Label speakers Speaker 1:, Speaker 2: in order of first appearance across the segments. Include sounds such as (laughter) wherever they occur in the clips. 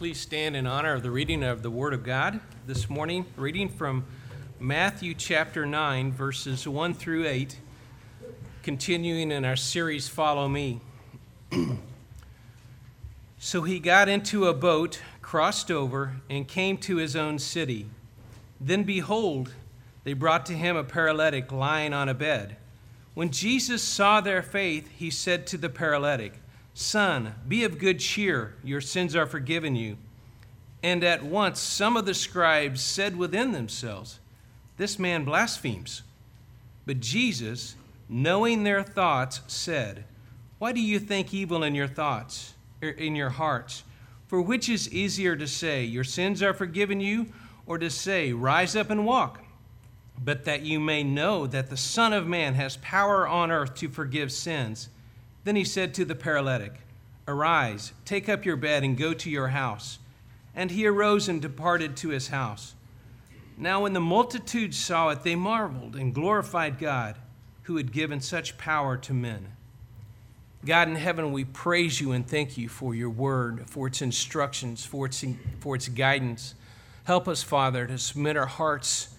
Speaker 1: please stand in honor of the reading of the Word of God this morning? Reading from Matthew chapter 9, verses 1 through 8, continuing in our series Follow Me. (clears throat) so he got into a boat, crossed over, and came to his own city. Then behold, they brought to him a paralytic lying on a bed. When Jesus saw their faith, he said to the paralytic, Son, be of good cheer, your sins are forgiven you. And at once some of the scribes said within themselves, This man blasphemes. But Jesus, knowing their thoughts, said, Why do you think evil in your thoughts, er, in your hearts? For which is easier to say, Your sins are forgiven you, or to say, Rise up and walk? But that you may know that the Son of Man has power on earth to forgive sins. Then he said to the paralytic, Arise, take up your bed, and go to your house. And he arose and departed to his house. Now, when the multitude saw it, they marveled and glorified God, who had given such power to men. God in heaven, we praise you and thank you for your word, for its instructions, for its, for its guidance. Help us, Father, to submit our hearts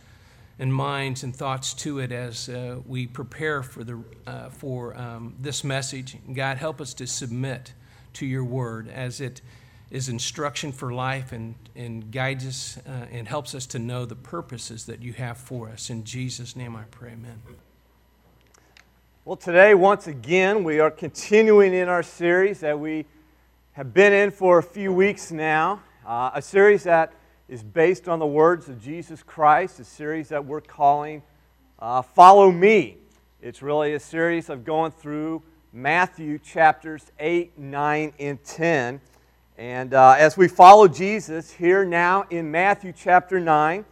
Speaker 1: and minds and thoughts to it as uh, we prepare for, the, uh, for um, this message. God, help us to submit to your word as it is instruction for life and, and guides us uh, and helps us to know the purposes that you have for us. In Jesus' name I pray, amen.
Speaker 2: Well, today, once again, we are continuing in our series that we have been in for a few weeks now, uh, a series that is based on the words of Jesus Christ, a series that we're calling uh, Follow Me. It's really a series of going through Matthew chapters 8, 9, and 10. And uh, as we follow Jesus here now in Matthew chapter 9,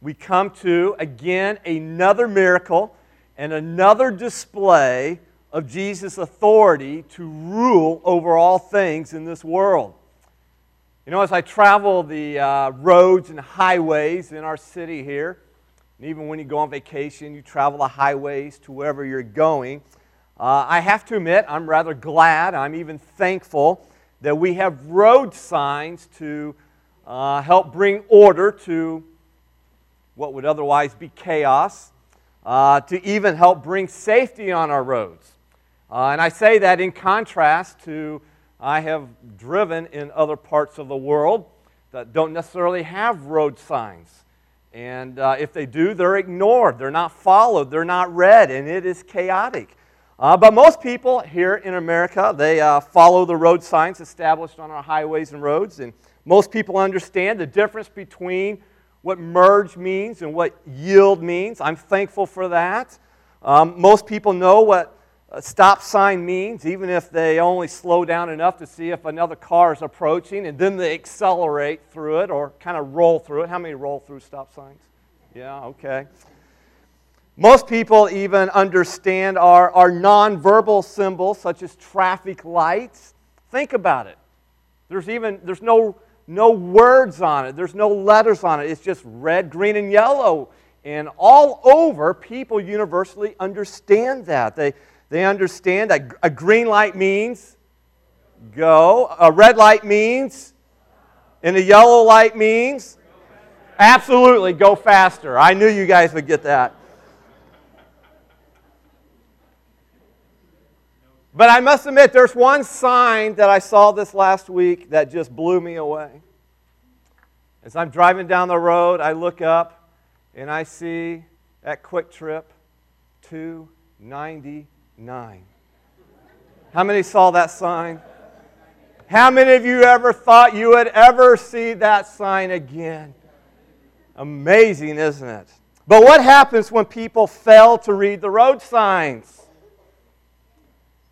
Speaker 2: we come to again another miracle and another display of Jesus' authority to rule over all things in this world. You know, as I travel the uh, roads and highways in our city here, and even when you go on vacation, you travel the highways to wherever you're going, uh, I have to admit, I'm rather glad, I'm even thankful that we have road signs to uh, help bring order to what would otherwise be chaos, uh, to even help bring safety on our roads. Uh, and I say that in contrast to I have driven in other parts of the world that don't necessarily have road signs. And uh, if they do, they're ignored, they're not followed, they're not read, and it is chaotic. Uh, but most people here in America, they uh, follow the road signs established on our highways and roads. And most people understand the difference between what merge means and what yield means. I'm thankful for that. Um, most people know what a stop sign means, even if they only slow down enough to see if another car is approaching, and then they accelerate through it or kind of roll through it. How many roll through stop signs? Yeah, okay. Most people even understand our, our nonverbal symbols, such as traffic lights. Think about it. There's even there's no no words on it. There's no letters on it. It's just red, green, and yellow. And all over, people universally understand that. They, they understand that a green light means go, a red light means, and a yellow light means absolutely go faster. I knew you guys would get that. But I must admit, there's one sign that I saw this last week that just blew me away. As I'm driving down the road, I look up and I see at QuikTrip 290 nine. How many saw that sign? How many of you ever thought you would ever see that sign again? Amazing, isn't it? But what happens when people fail to read the road signs?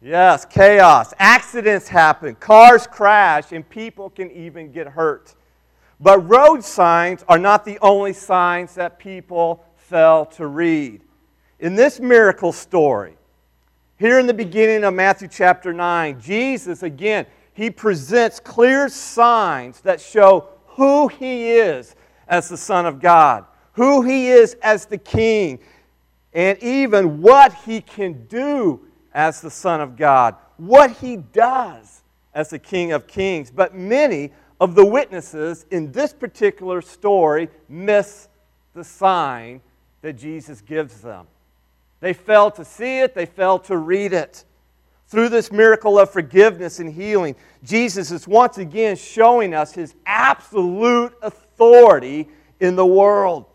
Speaker 2: Yes, chaos. Accidents happen, cars crash, and people can even get hurt. But road signs are not the only signs that people fail to read. In this miracle story, here in the beginning of Matthew chapter 9, Jesus, again, he presents clear signs that show who he is as the Son of God, who he is as the King, and even what he can do as the Son of God, what he does as the King of Kings. But many of the witnesses in this particular story miss the sign that Jesus gives them. They fail to see it, they fail to read it. Through this miracle of forgiveness and healing, Jesus is once again showing us his absolute authority in the world.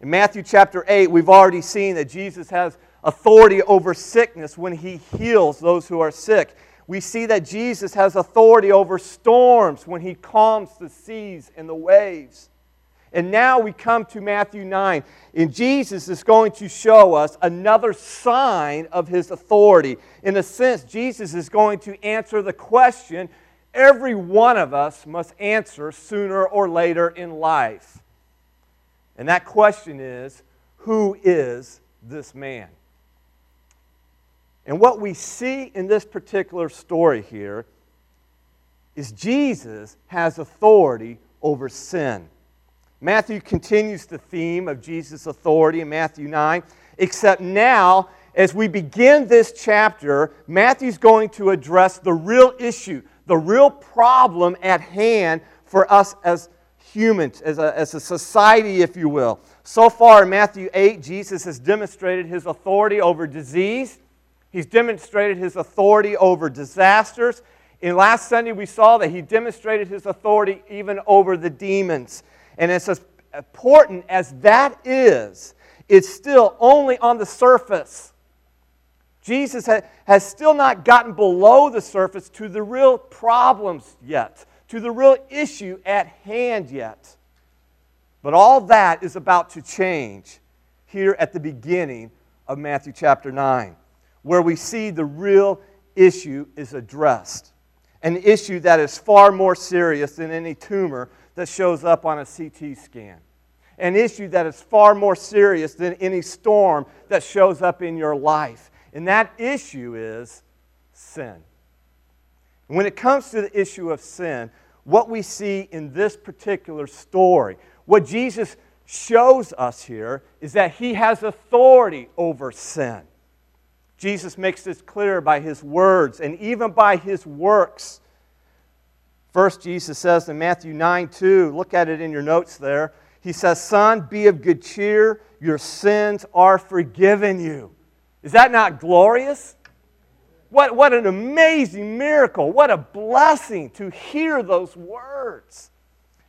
Speaker 2: In Matthew chapter 8, we've already seen that Jesus has authority over sickness when he heals those who are sick. We see that Jesus has authority over storms when he calms the seas and the waves. And now we come to Matthew 9, and Jesus is going to show us another sign of his authority. In a sense, Jesus is going to answer the question every one of us must answer sooner or later in life. And that question is who is this man? And what we see in this particular story here is Jesus has authority over sin. Matthew continues the theme of Jesus' authority in Matthew 9, except now, as we begin this chapter, Matthew's going to address the real issue, the real problem at hand for us as humans, as a, as a society, if you will. So far in Matthew 8, Jesus has demonstrated his authority over disease, he's demonstrated his authority over disasters. In last Sunday, we saw that he demonstrated his authority even over the demons. And as important as that is, it's still only on the surface. Jesus has still not gotten below the surface to the real problems yet, to the real issue at hand yet. But all that is about to change here at the beginning of Matthew chapter 9, where we see the real issue is addressed. An issue that is far more serious than any tumor that shows up on a CT scan. An issue that is far more serious than any storm that shows up in your life. And that issue is sin. When it comes to the issue of sin, what we see in this particular story, what Jesus shows us here is that he has authority over sin. Jesus makes this clear by his words and even by his works. First, Jesus says in Matthew 9 2, look at it in your notes there. He says, Son, be of good cheer, your sins are forgiven you. Is that not glorious? What, what an amazing miracle. What a blessing to hear those words.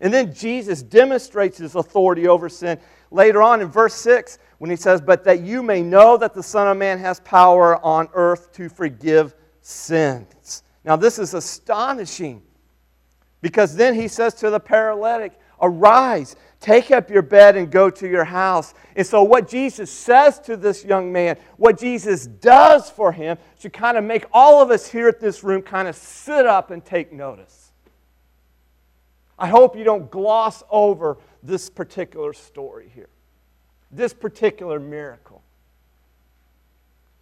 Speaker 2: And then Jesus demonstrates his authority over sin later on in verse 6 when he says, But that you may know that the Son of Man has power on earth to forgive sins. Now, this is astonishing because then he says to the paralytic, Arise, take up your bed and go to your house. And so, what Jesus says to this young man, what Jesus does for him, should kind of make all of us here at this room kind of sit up and take notice. I hope you don't gloss over this particular story here, this particular miracle.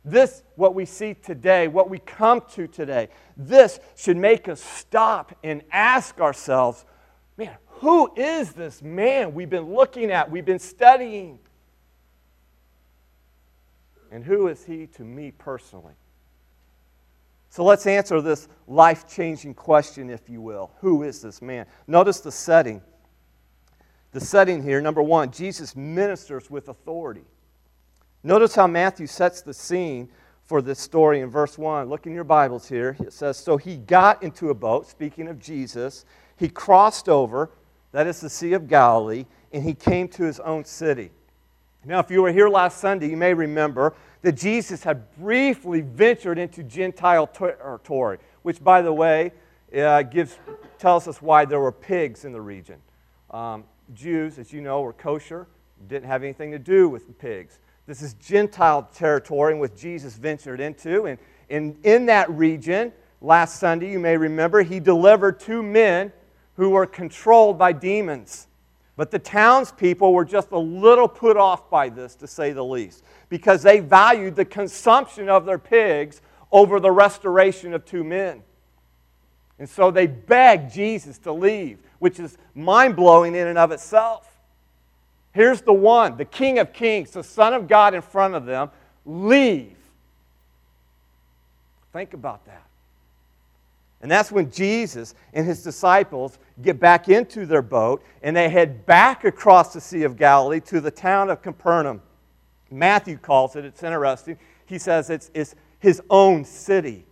Speaker 2: This, what we see today, what we come to today, this should make us stop and ask ourselves, man, who is this man we've been looking at, we've been studying? And who is he to me personally? So let's answer this life changing question, if you will. Who is this man? Notice the setting. The setting here, number one, Jesus ministers with authority. Notice how Matthew sets the scene for this story in verse 1. Look in your Bibles here. It says, So he got into a boat, speaking of Jesus. He crossed over, that is the Sea of Galilee, and he came to his own city. Now, if you were here last Sunday, you may remember that Jesus had briefly ventured into Gentile territory, which, by the way, uh, gives, tells us why there were pigs in the region. Um, Jews, as you know, were kosher, didn't have anything to do with the pigs. This is Gentile territory in which Jesus ventured into. And, and in that region, last Sunday, you may remember, he delivered two men who were controlled by demons. But the townspeople were just a little put off by this, to say the least, because they valued the consumption of their pigs over the restoration of two men. And so they begged Jesus to leave, which is mind blowing in and of itself. Here's the one, the King of Kings, the Son of God in front of them. Leave. Think about that. And that's when Jesus and his disciples get back into their boat and they head back across the Sea of Galilee to the town of Capernaum. Matthew calls it, it's interesting. He says it's, it's his own city.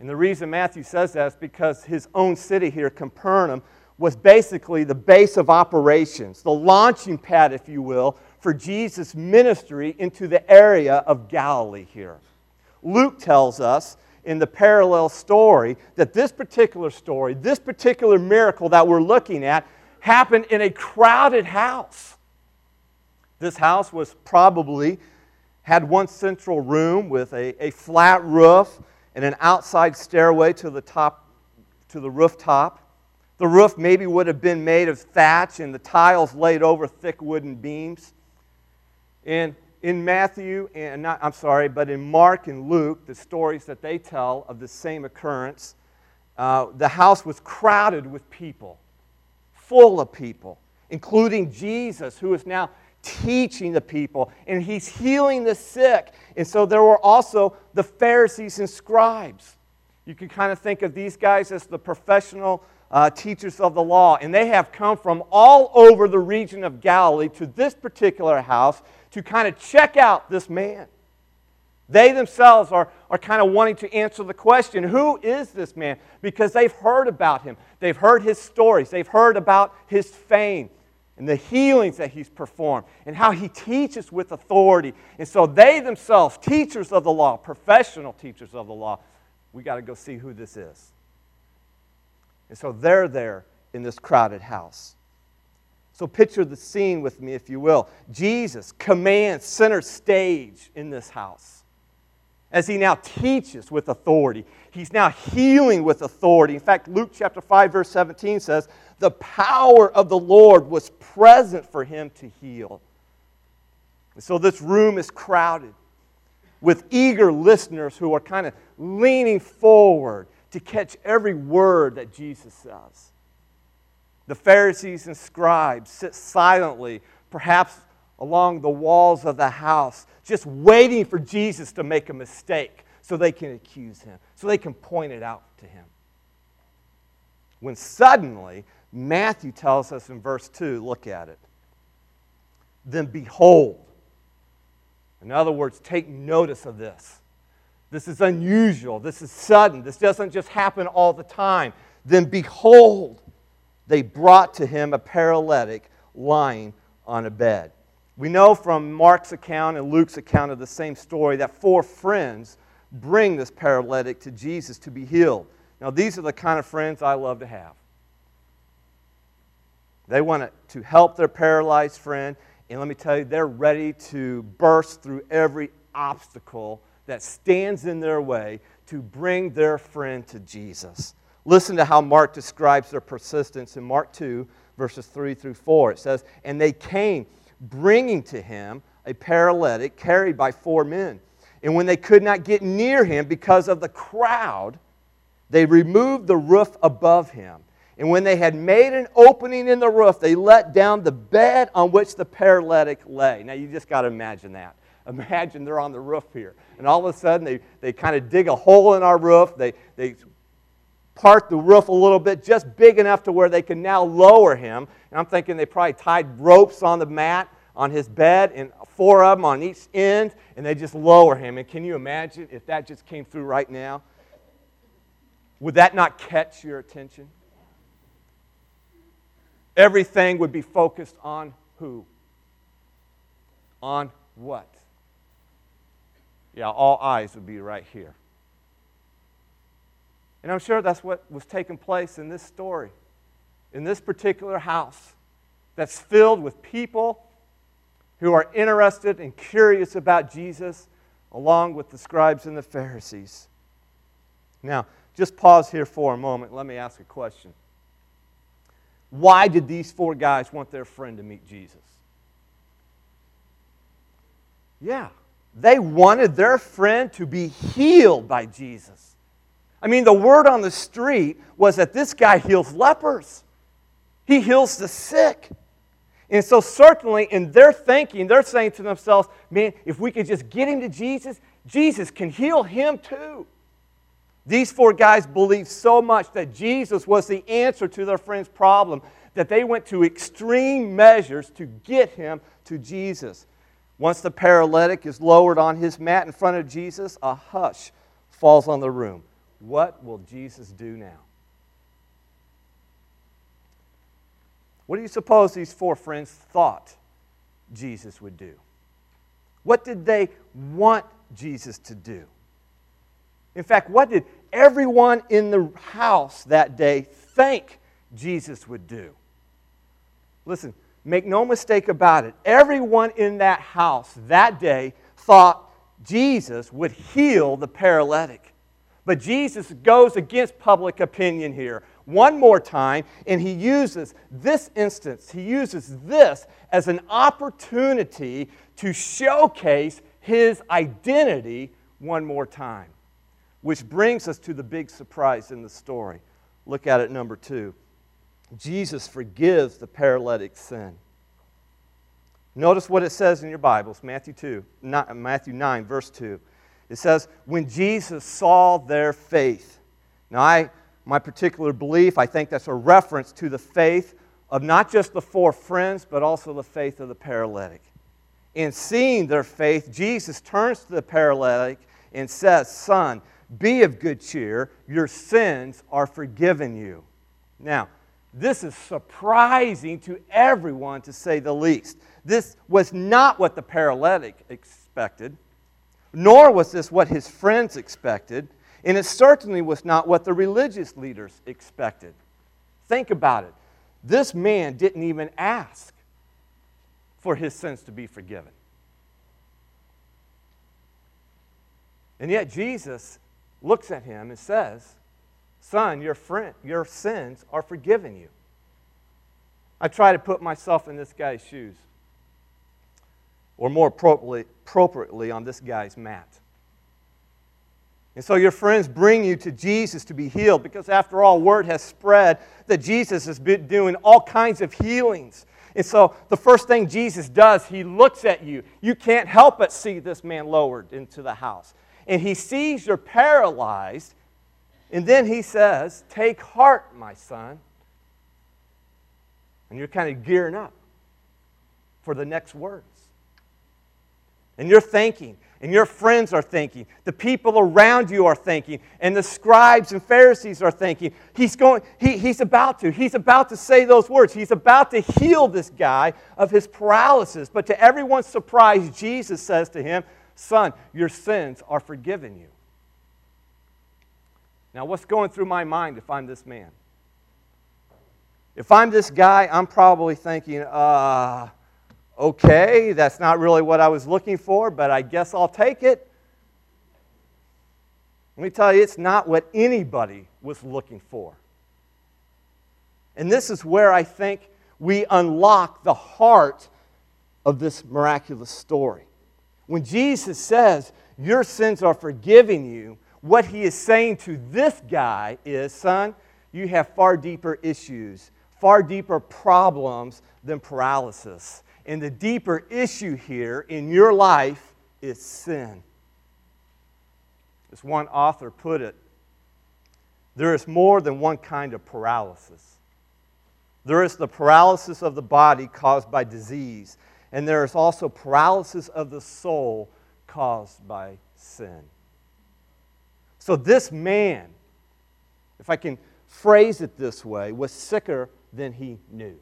Speaker 2: And the reason Matthew says that is because his own city here, Capernaum, was basically the base of operations, the launching pad, if you will, for Jesus' ministry into the area of Galilee here. Luke tells us in the parallel story that this particular story, this particular miracle that we're looking at, happened in a crowded house. This house was probably had one central room with a, a flat roof and an outside stairway to the top to the rooftop. The roof maybe would have been made of thatch and the tiles laid over thick wooden beams. And in Matthew, and not, I'm sorry, but in Mark and Luke, the stories that they tell of the same occurrence, uh, the house was crowded with people, full of people, including Jesus, who is now teaching the people, and he's healing the sick. And so there were also the Pharisees and scribes. You can kind of think of these guys as the professional uh, teachers of the law, and they have come from all over the region of Galilee to this particular house to kind of check out this man. They themselves are, are kind of wanting to answer the question who is this man? Because they've heard about him, they've heard his stories, they've heard about his fame and the healings that he's performed and how he teaches with authority. And so they themselves, teachers of the law, professional teachers of the law, we got to go see who this is. And so they're there in this crowded house. So picture the scene with me, if you will. Jesus commands center stage in this house as he now teaches with authority. He's now healing with authority. In fact, Luke chapter 5, verse 17 says, The power of the Lord was present for him to heal. And so this room is crowded with eager listeners who are kind of leaning forward to catch every word that Jesus says. The Pharisees and scribes sit silently, perhaps along the walls of the house, just waiting for Jesus to make a mistake so they can accuse him, so they can point it out to him. When suddenly, Matthew tells us in verse 2, look at it. Then behold, in other words, take notice of this. This is unusual. This is sudden. This doesn't just happen all the time. Then behold, they brought to him a paralytic lying on a bed. We know from Mark's account and Luke's account of the same story that four friends bring this paralytic to Jesus to be healed. Now, these are the kind of friends I love to have. They want to help their paralyzed friend, and let me tell you, they're ready to burst through every obstacle that stands in their way to bring their friend to Jesus. Listen to how Mark describes their persistence in Mark 2, verses 3 through 4. It says, And they came bringing to him a paralytic carried by four men. And when they could not get near him because of the crowd, they removed the roof above him. And when they had made an opening in the roof, they let down the bed on which the paralytic lay. Now, you just got to imagine that. Imagine they're on the roof here. And all of a sudden, they, they kind of dig a hole in our roof. They, they part the roof a little bit, just big enough to where they can now lower him. And I'm thinking they probably tied ropes on the mat on his bed and four of them on each end, and they just lower him. And can you imagine if that just came through right now? Would that not catch your attention? Everything would be focused on who? On what? Yeah, all eyes would be right here. And I'm sure that's what was taking place in this story, in this particular house that's filled with people who are interested and curious about Jesus, along with the scribes and the Pharisees. Now, just pause here for a moment. Let me ask a question. Why did these four guys want their friend to meet Jesus? Yeah, they wanted their friend to be healed by Jesus. I mean, the word on the street was that this guy heals lepers, he heals the sick. And so, certainly, in their thinking, they're saying to themselves, man, if we could just get him to Jesus, Jesus can heal him too. These four guys believed so much that Jesus was the answer to their friend's problem that they went to extreme measures to get him to Jesus. Once the paralytic is lowered on his mat in front of Jesus, a hush falls on the room. What will Jesus do now? What do you suppose these four friends thought Jesus would do? What did they want Jesus to do? In fact, what did everyone in the house that day think Jesus would do? Listen, make no mistake about it. Everyone in that house that day thought Jesus would heal the paralytic. But Jesus goes against public opinion here one more time, and he uses this instance, he uses this as an opportunity to showcase his identity one more time. Which brings us to the big surprise in the story. Look at it, number two. Jesus forgives the paralytic sin. Notice what it says in your Bibles, Matthew 2, not, Matthew 9, verse 2. It says, When Jesus saw their faith. Now, I, my particular belief, I think that's a reference to the faith of not just the four friends, but also the faith of the paralytic. In seeing their faith, Jesus turns to the paralytic and says, Son, be of good cheer, your sins are forgiven you. Now, this is surprising to everyone, to say the least. This was not what the paralytic expected, nor was this what his friends expected, and it certainly was not what the religious leaders expected. Think about it. This man didn't even ask for his sins to be forgiven. And yet, Jesus looks at him and says, Son, your, friend, your sins are forgiven you. I try to put myself in this guy's shoes, or more appropriately, appropriately on this guy's mat. And so your friends bring you to Jesus to be healed because, after all, word has spread that Jesus has been doing all kinds of healings. And so the first thing Jesus does, he looks at you. You can't help but see this man lowered into the house. And he sees you're paralyzed and then he says, Take heart, my son. And you're kind of gearing up for the next words. And you're thinking, and your friends are thinking, the people around you are thinking, and the scribes and Pharisees are thinking, he's going, he, he's about to, he's about to say those words. He's about to heal this guy of his paralysis. But to everyone's surprise, Jesus says to him, Son, your sins are forgiven you. Now, what's going through my mind if I'm this man? If I'm this guy, I'm probably thinking, uh, okay, that's not really what I was looking for, but I guess I'll take it. Let me tell you, it's not what anybody was looking for. And this is where I think we unlock the heart of this miraculous story. When Jesus says, Your sins are forgiven you, what he is saying to this guy is, son, you have far deeper issues, far deeper problems than paralysis. And the deeper issue here in your life is sin. As one author put it, there is more than one kind of paralysis. There is the paralysis of the body caused by disease, and there is also paralysis of the soul caused by sin. So, this man, if I can phrase it this way, was sicker than he knew.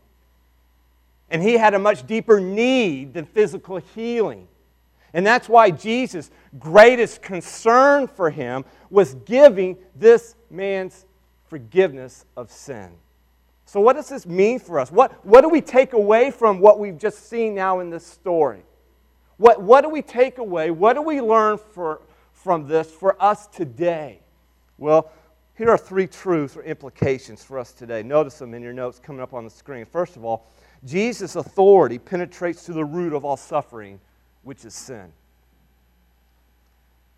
Speaker 2: And he had a much deeper need than physical healing. And that's why Jesus' greatest concern for him was giving this man's forgiveness of sin. So, what does this mean for us? What, what do we take away from what we've just seen now in this story? What, what do we take away? What do we learn for, from this for us today? Well, here are three truths or implications for us today. Notice them in your notes coming up on the screen. First of all, Jesus' authority penetrates to the root of all suffering, which is sin.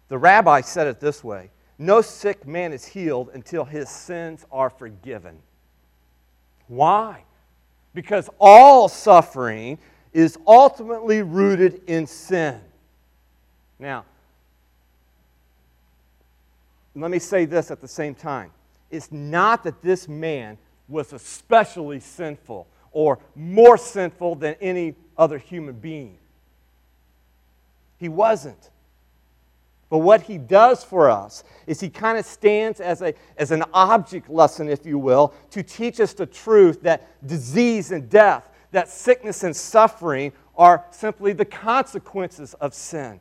Speaker 2: The rabbi said it this way No sick man is healed until his sins are forgiven. Why? Because all suffering is ultimately rooted in sin. Now, let me say this at the same time. It's not that this man was especially sinful or more sinful than any other human being. He wasn't. But what he does for us is he kind of stands as, a, as an object lesson, if you will, to teach us the truth that disease and death, that sickness and suffering are simply the consequences of sin.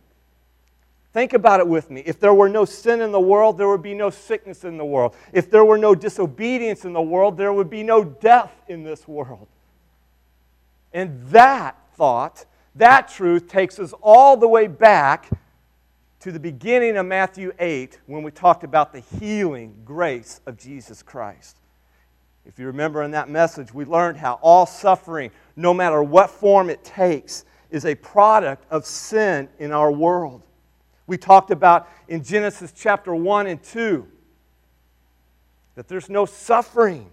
Speaker 2: Think about it with me. If there were no sin in the world, there would be no sickness in the world. If there were no disobedience in the world, there would be no death in this world. And that thought, that truth, takes us all the way back to the beginning of Matthew 8 when we talked about the healing grace of Jesus Christ. If you remember in that message, we learned how all suffering, no matter what form it takes, is a product of sin in our world. We talked about in Genesis chapter 1 and 2 that there's no suffering.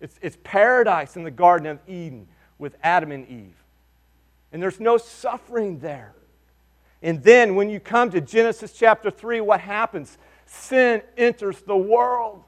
Speaker 2: It's, it's paradise in the Garden of Eden with Adam and Eve. And there's no suffering there. And then when you come to Genesis chapter 3, what happens? Sin enters the world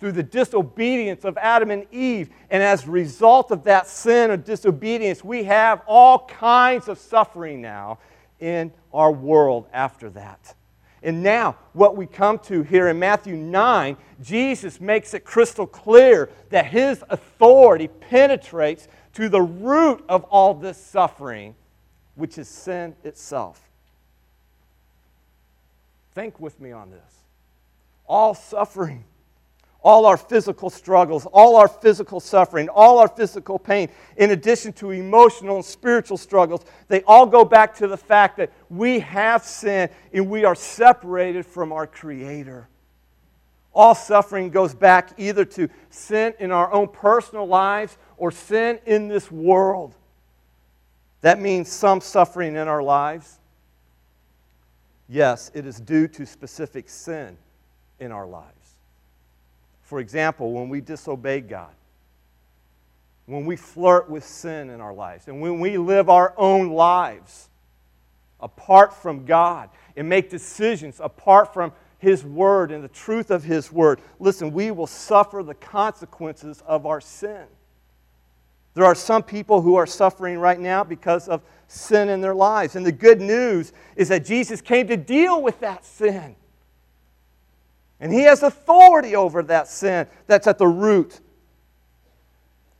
Speaker 2: through the disobedience of Adam and Eve. And as a result of that sin or disobedience, we have all kinds of suffering now in our world after that. And now, what we come to here in Matthew 9, Jesus makes it crystal clear that his authority penetrates to the root of all this suffering which is sin itself. Think with me on this. All suffering, all our physical struggles, all our physical suffering, all our physical pain, in addition to emotional and spiritual struggles, they all go back to the fact that we have sin and we are separated from our Creator. All suffering goes back either to sin in our own personal lives or sin in this world. That means some suffering in our lives. Yes, it is due to specific sin in our lives. For example, when we disobey God, when we flirt with sin in our lives, and when we live our own lives apart from God and make decisions apart from His Word and the truth of His Word, listen, we will suffer the consequences of our sin. There are some people who are suffering right now because of sin in their lives. And the good news is that Jesus came to deal with that sin. And He has authority over that sin that's at the root.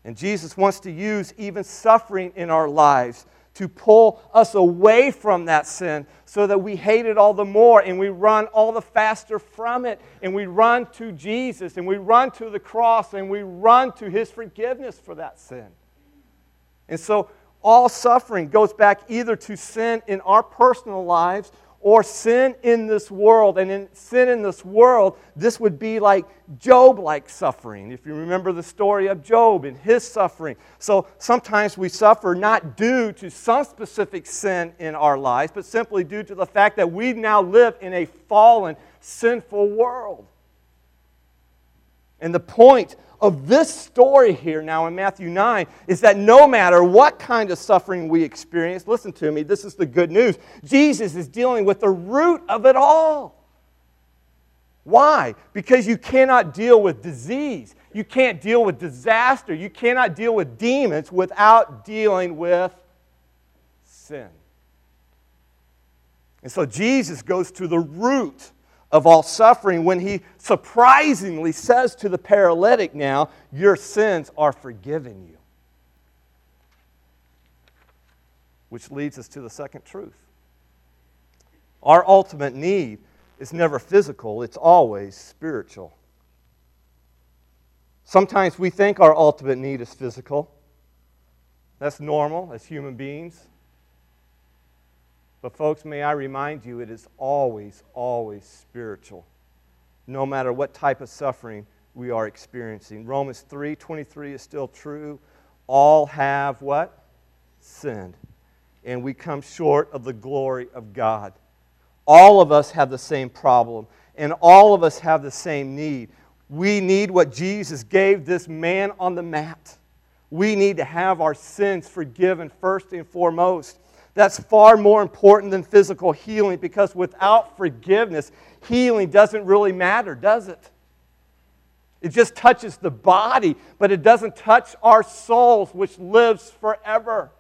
Speaker 2: And Jesus wants to use even suffering in our lives to pull us away from that sin so that we hate it all the more and we run all the faster from it and we run to Jesus and we run to the cross and we run to His forgiveness for that sin. And so all suffering goes back either to sin in our personal lives or sin in this world. And in sin in this world, this would be like Job like suffering. If you remember the story of Job and his suffering. So sometimes we suffer not due to some specific sin in our lives, but simply due to the fact that we now live in a fallen, sinful world. And the point of this story here now in Matthew 9 is that no matter what kind of suffering we experience, listen to me, this is the good news. Jesus is dealing with the root of it all. Why? Because you cannot deal with disease. You can't deal with disaster. You cannot deal with demons without dealing with sin. And so Jesus goes to the root of all suffering when he surprisingly says to the paralytic now, Your sins are forgiven you. Which leads us to the second truth. Our ultimate need is never physical, it's always spiritual. Sometimes we think our ultimate need is physical. That's normal as human beings. But, folks, may I remind you, it is always, always spiritual, no matter what type of suffering we are experiencing. Romans 3 23 is still true. All have what? Sinned. And we come short of the glory of God. All of us have the same problem, and all of us have the same need. We need what Jesus gave this man on the mat. We need to have our sins forgiven first and foremost. That's far more important than physical healing because without forgiveness, healing doesn't really matter, does it? It just touches the body, but it doesn't touch our souls, which lives forever.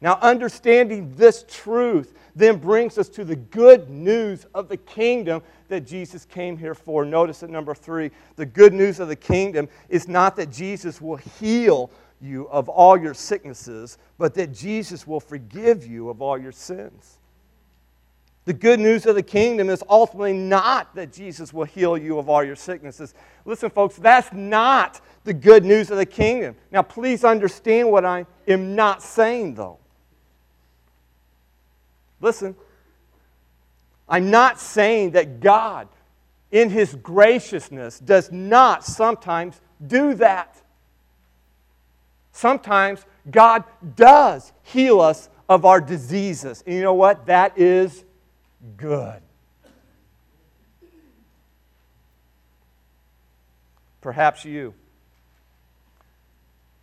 Speaker 2: Now, understanding this truth then brings us to the good news of the kingdom that Jesus came here for. Notice at number three the good news of the kingdom is not that Jesus will heal you of all your sicknesses, but that Jesus will forgive you of all your sins. The good news of the kingdom is ultimately not that Jesus will heal you of all your sicknesses. Listen, folks, that's not the good news of the kingdom. Now, please understand what I am not saying, though. Listen, I'm not saying that God, in His graciousness, does not sometimes do that. Sometimes God does heal us of our diseases. And you know what? That is good. Perhaps you,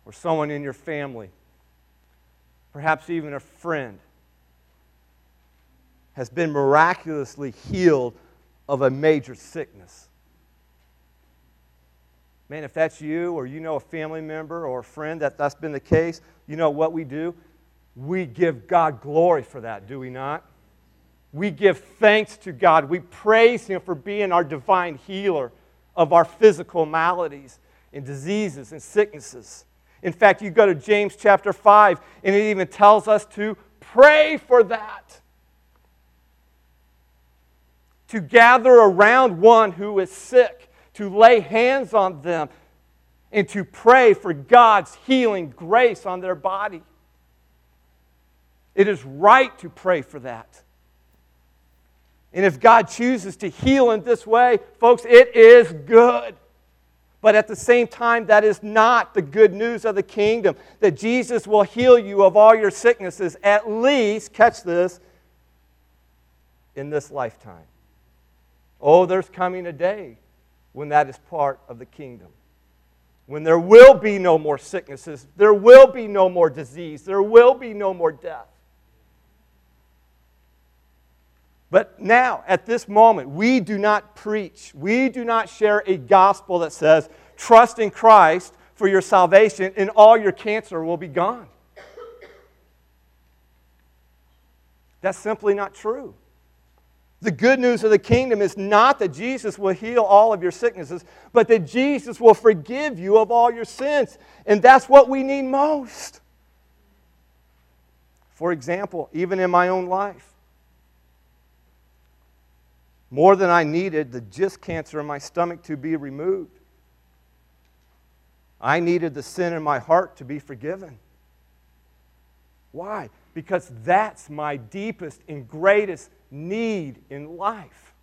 Speaker 2: or someone in your family, perhaps even a friend, has been miraculously healed of a major sickness. Man, if that's you or you know a family member or a friend that that's been the case, you know what we do? We give God glory for that, do we not? We give thanks to God. We praise Him for being our divine healer of our physical maladies and diseases and sicknesses. In fact, you go to James chapter 5, and it even tells us to pray for that. To gather around one who is sick, to lay hands on them, and to pray for God's healing grace on their body. It is right to pray for that. And if God chooses to heal in this way, folks, it is good. But at the same time, that is not the good news of the kingdom. That Jesus will heal you of all your sicknesses, at least, catch this, in this lifetime. Oh, there's coming a day when that is part of the kingdom. When there will be no more sicknesses, there will be no more disease, there will be no more death. But now, at this moment, we do not preach, we do not share a gospel that says, trust in Christ for your salvation and all your cancer will be gone. That's simply not true. The good news of the kingdom is not that Jesus will heal all of your sicknesses, but that Jesus will forgive you of all your sins. And that's what we need most. For example, even in my own life, more than I needed the GIST cancer in my stomach to be removed. I needed the sin in my heart to be forgiven. Why? Because that's my deepest and greatest need in life.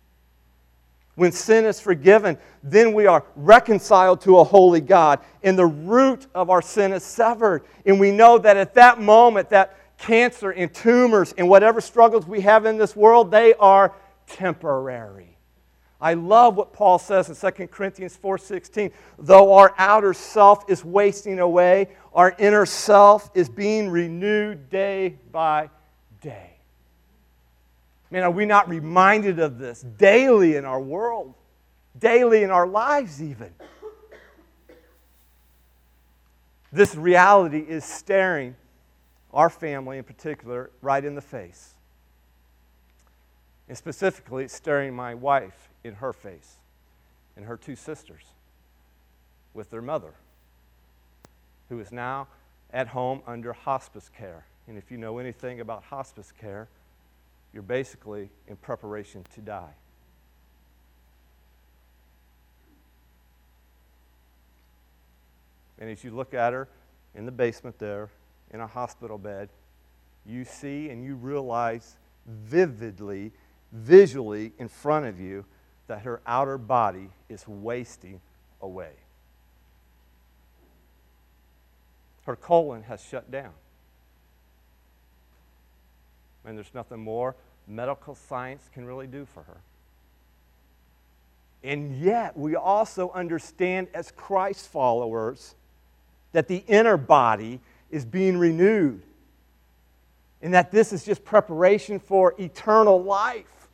Speaker 2: When sin is forgiven, then we are reconciled to a holy God, and the root of our sin is severed. And we know that at that moment, that cancer and tumors and whatever struggles we have in this world, they are temporary. I love what Paul says in 2 Corinthians 4:16. Though our outer self is wasting away, our inner self is being renewed day by day. Man, are we not reminded of this daily in our world, daily in our lives, even? This reality is staring our family in particular right in the face. And specifically, it's staring my wife in her face and her two sisters with their mother, who is now at home under hospice care. And if you know anything about hospice care, you're basically in preparation to die. And as you look at her in the basement there, in a hospital bed, you see and you realize vividly visually in front of you that her outer body is wasting away. Her colon has shut down. And there's nothing more medical science can really do for her. And yet, we also understand as Christ followers that the inner body is being renewed and that this is just preparation for eternal life,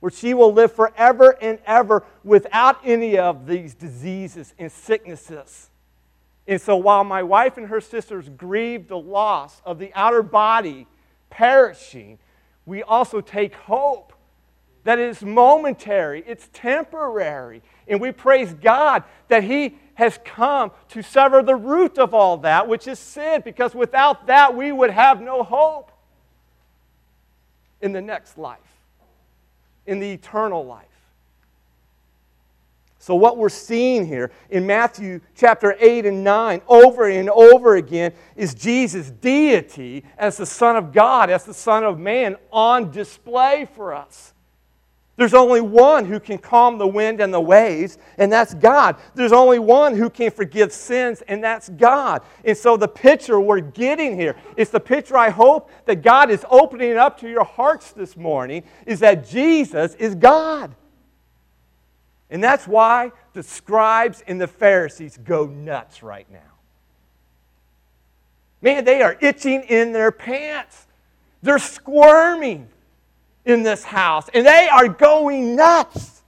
Speaker 2: where she will live forever and ever without any of these diseases and sicknesses. And so while my wife and her sisters grieve the loss of the outer body perishing, we also take hope that it is momentary, it's temporary. And we praise God that He has come to sever the root of all that, which is sin, because without that we would have no hope in the next life, in the eternal life. So, what we're seeing here in Matthew chapter 8 and 9 over and over again is Jesus' deity as the Son of God, as the Son of Man, on display for us. There's only one who can calm the wind and the waves, and that's God. There's only one who can forgive sins, and that's God. And so, the picture we're getting here is the picture I hope that God is opening up to your hearts this morning is that Jesus is God. And that's why the scribes and the Pharisees go nuts right now. Man, they are itching in their pants. They're squirming in this house, and they are going nuts.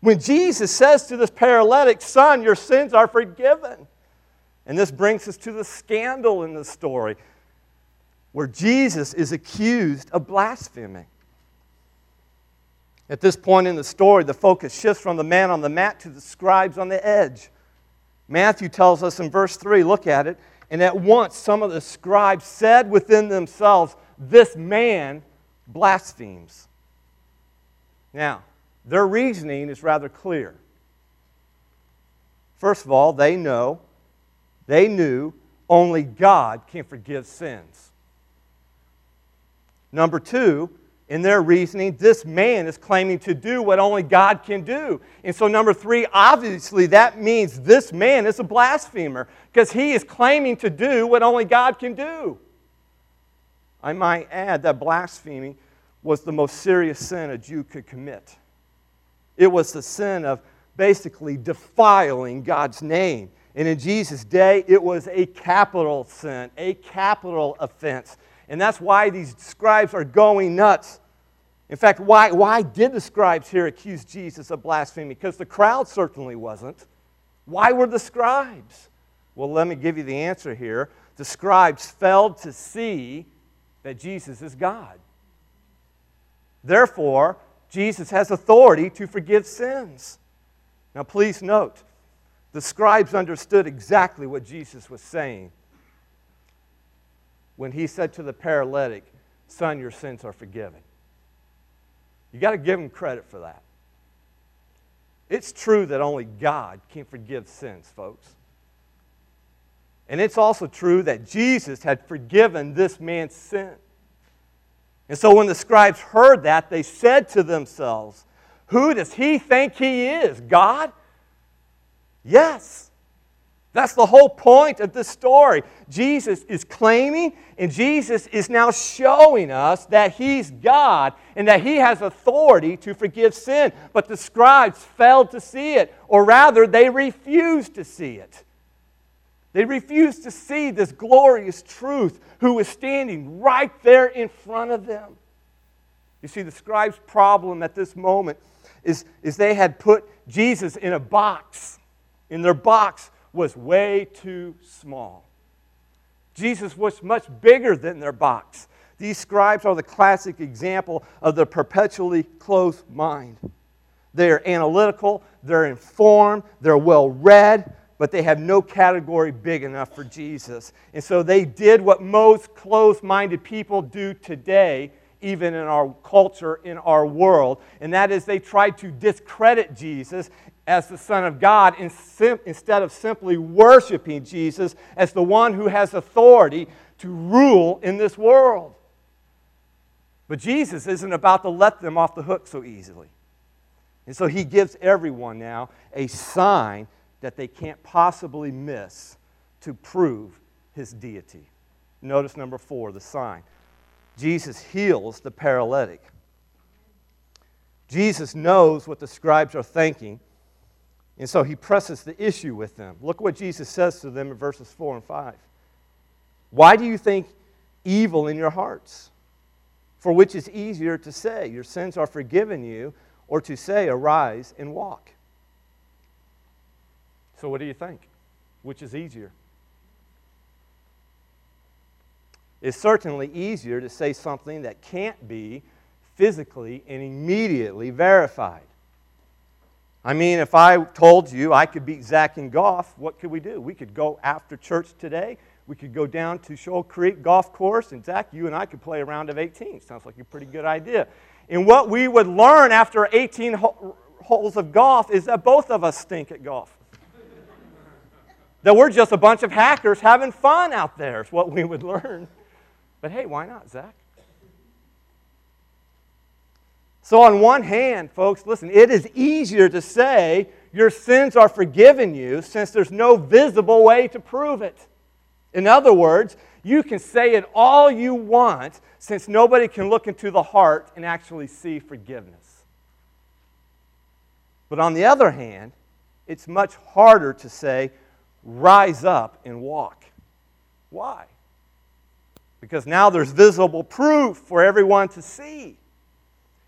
Speaker 2: When Jesus says to this paralytic, Son, your sins are forgiven. And this brings us to the scandal in the story where Jesus is accused of blaspheming. At this point in the story, the focus shifts from the man on the mat to the scribes on the edge. Matthew tells us in verse 3, look at it, and at once some of the scribes said within themselves, This man blasphemes. Now, their reasoning is rather clear. First of all, they know, they knew only God can forgive sins. Number two, in their reasoning, this man is claiming to do what only God can do. And so, number three, obviously, that means this man is a blasphemer because he is claiming to do what only God can do. I might add that blasphemy was the most serious sin a Jew could commit. It was the sin of basically defiling God's name. And in Jesus' day, it was a capital sin, a capital offense. And that's why these scribes are going nuts. In fact, why, why did the scribes here accuse Jesus of blasphemy? Because the crowd certainly wasn't. Why were the scribes? Well, let me give you the answer here. The scribes failed to see that Jesus is God. Therefore, Jesus has authority to forgive sins. Now, please note, the scribes understood exactly what Jesus was saying when he said to the paralytic, Son, your sins are forgiven. You got to give him credit for that. It's true that only God can forgive sins, folks. And it's also true that Jesus had forgiven this man's sin. And so when the scribes heard that, they said to themselves, Who does he think he is? God? Yes. That's the whole point of this story. Jesus is claiming, and Jesus is now showing us that He's God and that He has authority to forgive sin. But the scribes failed to see it, or rather, they refused to see it. They refused to see this glorious truth who was standing right there in front of them. You see, the scribes' problem at this moment is, is they had put Jesus in a box. In their box was way too small. Jesus was much bigger than their box. These scribes are the classic example of the perpetually closed mind. They're analytical, they're informed, they're well read, but they have no category big enough for Jesus. And so they did what most closed minded people do today, even in our culture, in our world, and that is they tried to discredit Jesus as the Son of God instead of simply worshiping Jesus as the one who has authority to rule in this world. But Jesus isn't about to let them off the hook so easily. And so he gives everyone now a sign that they can't possibly miss to prove his deity. Notice number four, the sign. Jesus heals the paralytic. Jesus knows what the scribes are thinking and so he presses the issue with them. Look what Jesus says to them in verses 4 and 5. Why do you think evil in your hearts? For which is easier to say, Your sins are forgiven you, or to say, Arise and walk? So, what do you think? Which is easier? It's certainly easier to say something that can't be physically and immediately verified. I mean, if I told you I could beat Zach in golf, what could we do? We could go after church today. We could go down to Shoal Creek Golf Course, and Zach, you and I could play a round of 18. Sounds like a pretty good idea. And what we would learn after 18 holes of golf is that both of us stink at golf. that we're just a bunch of hackers having fun out there, is what we would (laughs) learn. But hey, why not, Zach? So, on one hand, folks, listen, it is easier to say your sins are forgiven you since there's no visible way to prove it. In other words, you can say it all you want since nobody can look into the heart and actually see forgiveness. But on the other hand, it's much harder to say, rise up and walk. Why? Because now there's visible proof for everyone to see.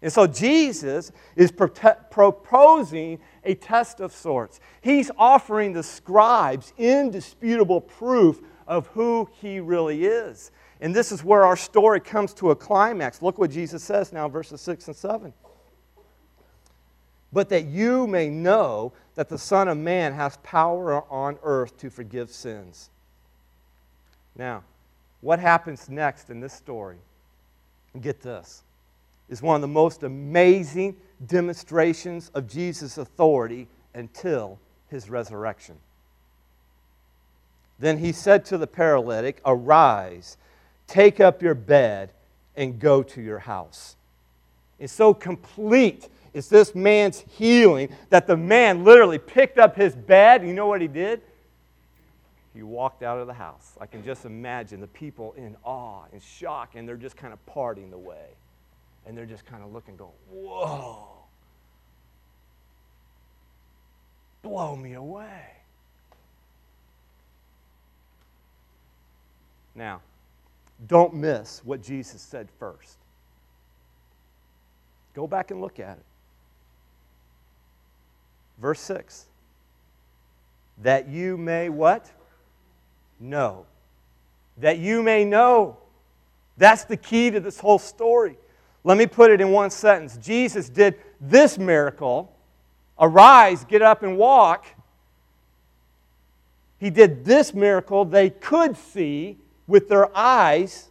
Speaker 2: And so Jesus is proposing a test of sorts. He's offering the scribes indisputable proof of who he really is. And this is where our story comes to a climax. Look what Jesus says now, verses 6 and 7. But that you may know that the Son of Man has power on earth to forgive sins. Now, what happens next in this story? Get this is one of the most amazing demonstrations of Jesus' authority until his resurrection. Then he said to the paralytic, Arise, take up your bed, and go to your house. And so complete is this man's healing that the man literally picked up his bed. You know what he did? He walked out of the house. I can just imagine the people in awe and shock, and they're just kind of parting the way and they're just kind of looking, going, whoa, blow me away. Now, don't miss what Jesus said first. Go back and look at it. Verse 6 that you may what? Know. That you may know. That's the key to this whole story. Let me put it in one sentence Jesus did this miracle arise, get up, and walk. He did this miracle they could see with their eyes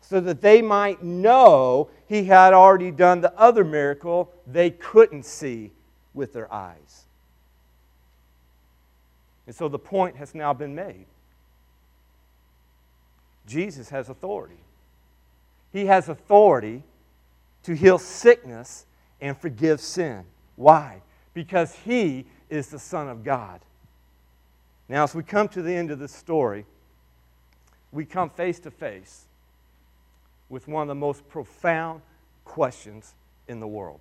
Speaker 2: so that they might know he had already done the other miracle they couldn't see with their eyes. And so the point has now been made. Jesus has authority. He has authority to heal sickness and forgive sin. Why? Because he is the Son of God. Now, as we come to the end of this story, we come face to face with one of the most profound questions in the world.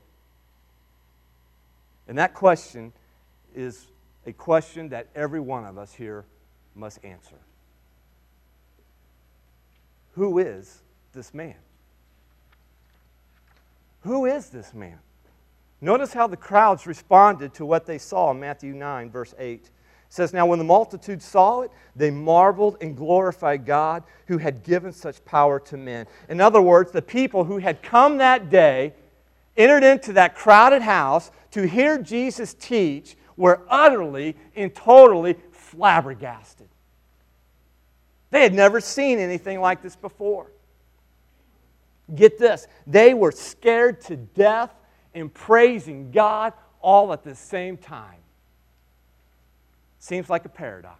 Speaker 2: And that question is a question that every one of us here must answer Who is this man? Who is this man? Notice how the crowds responded to what they saw in Matthew 9, verse 8. It says, Now when the multitude saw it, they marveled and glorified God who had given such power to men. In other words, the people who had come that day entered into that crowded house to hear Jesus teach were utterly and totally flabbergasted. They had never seen anything like this before. Get this, they were scared to death and praising God all at the same time. Seems like a paradox.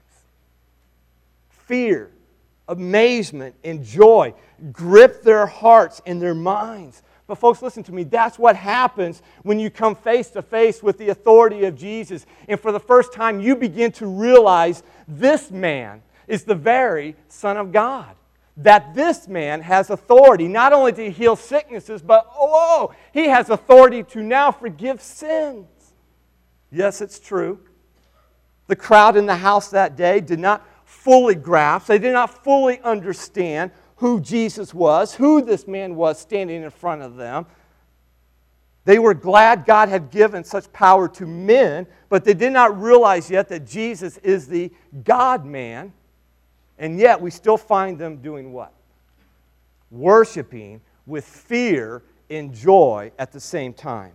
Speaker 2: Fear, amazement, and joy grip their hearts and their minds. But, folks, listen to me. That's what happens when you come face to face with the authority of Jesus. And for the first time, you begin to realize this man is the very Son of God that this man has authority not only to heal sicknesses, but oh, he has authority to now forgive sins. Yes, it's true. The crowd in the house that day did not fully grasp, they did not fully understand who Jesus was, who this man was standing in front of them. They were glad God had given such power to men, but they did not realize yet that Jesus is the God man. And yet we still find them doing what? Worshiping with fear and joy at the same time.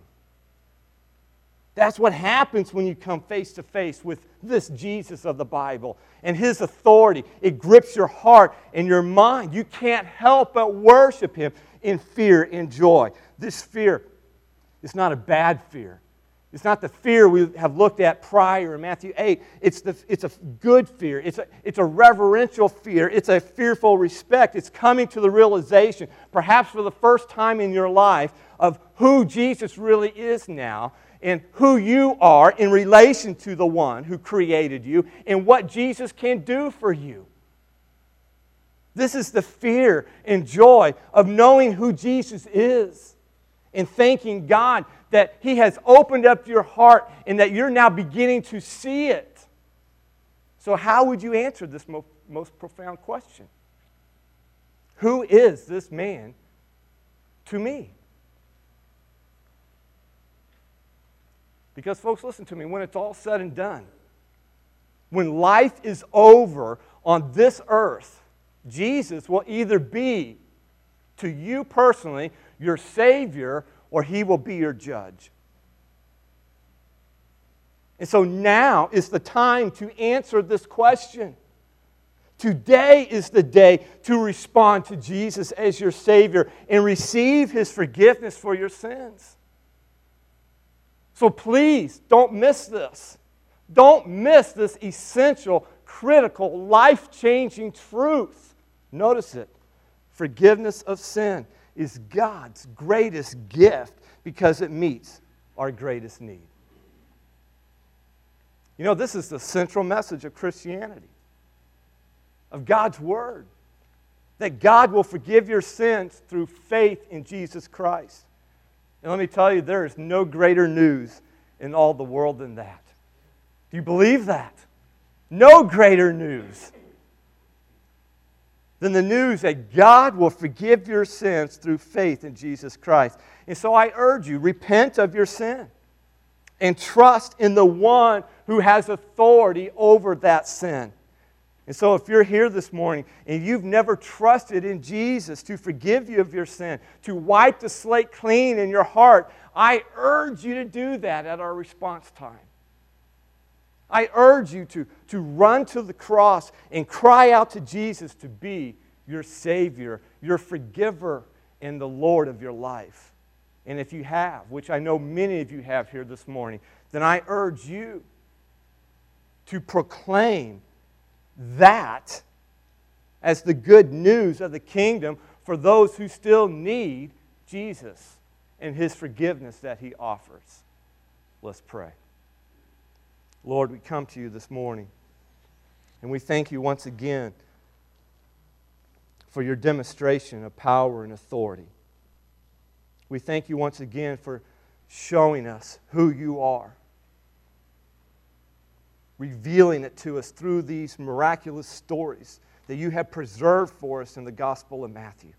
Speaker 2: That's what happens when you come face to face with this Jesus of the Bible and his authority. It grips your heart and your mind. You can't help but worship him in fear and joy. This fear is not a bad fear. It's not the fear we have looked at prior in Matthew 8. It's, the, it's a good fear. It's a, it's a reverential fear. It's a fearful respect. It's coming to the realization, perhaps for the first time in your life, of who Jesus really is now and who you are in relation to the one who created you and what Jesus can do for you. This is the fear and joy of knowing who Jesus is and thanking God that He has opened up your heart and that you're now beginning to see it. So, how would you answer this most, most profound question? Who is this man to me? Because, folks, listen to me, when it's all said and done, when life is over on this earth, Jesus will either be to you personally your Savior or He will be your judge. And so now is the time to answer this question. Today is the day to respond to Jesus as your Savior and receive His forgiveness for your sins. So please don't miss this. Don't miss this essential, critical, life changing truth. Notice it forgiveness of sin is God's greatest gift because it meets our greatest need. You know, this is the central message of Christianity, of God's Word, that God will forgive your sins through faith in Jesus Christ. And let me tell you, there is no greater news in all the world than that. Do you believe that? No greater news than the news that God will forgive your sins through faith in Jesus Christ. And so I urge you, repent of your sin and trust in the one who has authority over that sin. And so, if you're here this morning and you've never trusted in Jesus to forgive you of your sin, to wipe the slate clean in your heart, I urge you to do that at our response time. I urge you to, to run to the cross and cry out to Jesus to be your Savior, your forgiver, and the Lord of your life. And if you have, which I know many of you have here this morning, then I urge you to proclaim that as the good news of the kingdom for those who still need Jesus and his forgiveness that he offers. Let's pray. Lord, we come to you this morning and we thank you once again for your demonstration of power and authority. We thank you once again for showing us who you are revealing it to us through these miraculous stories that you have preserved for us in the Gospel of Matthew.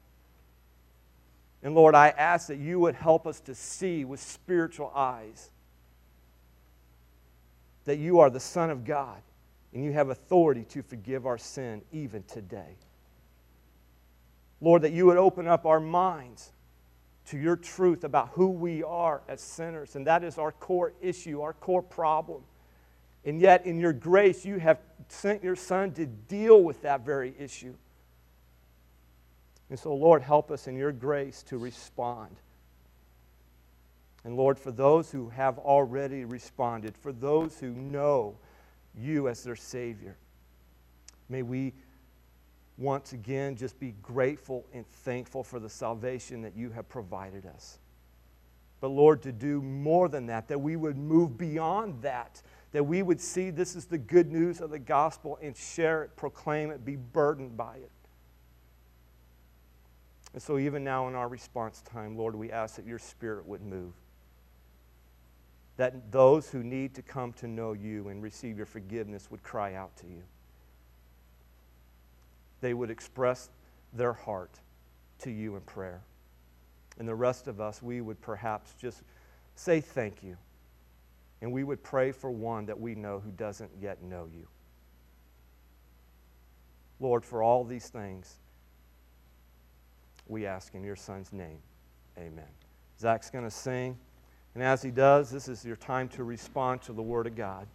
Speaker 2: And Lord, I ask that you would help us to see with spiritual eyes that you are the Son of God and you have authority to forgive our sin even today. Lord, that you would open up our minds to your truth about who we are as sinners. And that is our core issue, our core problem. And yet, in your grace, you have sent your Son to deal with that very issue. And so, Lord, help us in your grace to respond. And Lord, for those who have already responded, for those who know you as their Savior, may we once again just be grateful and thankful for the salvation that you have provided us. But Lord, to do more than that, that we would move beyond that that we would see this is the good news of the gospel and share it, proclaim it, be burdened by it. And so, even now in our response time, Lord, we ask that your spirit would move. That those who need to come to know you and receive your forgiveness would cry out to you. They would express their heart to you in prayer. And the rest of us, we would perhaps just say thank you. And we would pray for one that we know who doesn't yet know you. Lord, for all these things, we ask in your Son's name. Amen. Zach's going to sing. And as he does, this is your time to respond to the Word of God.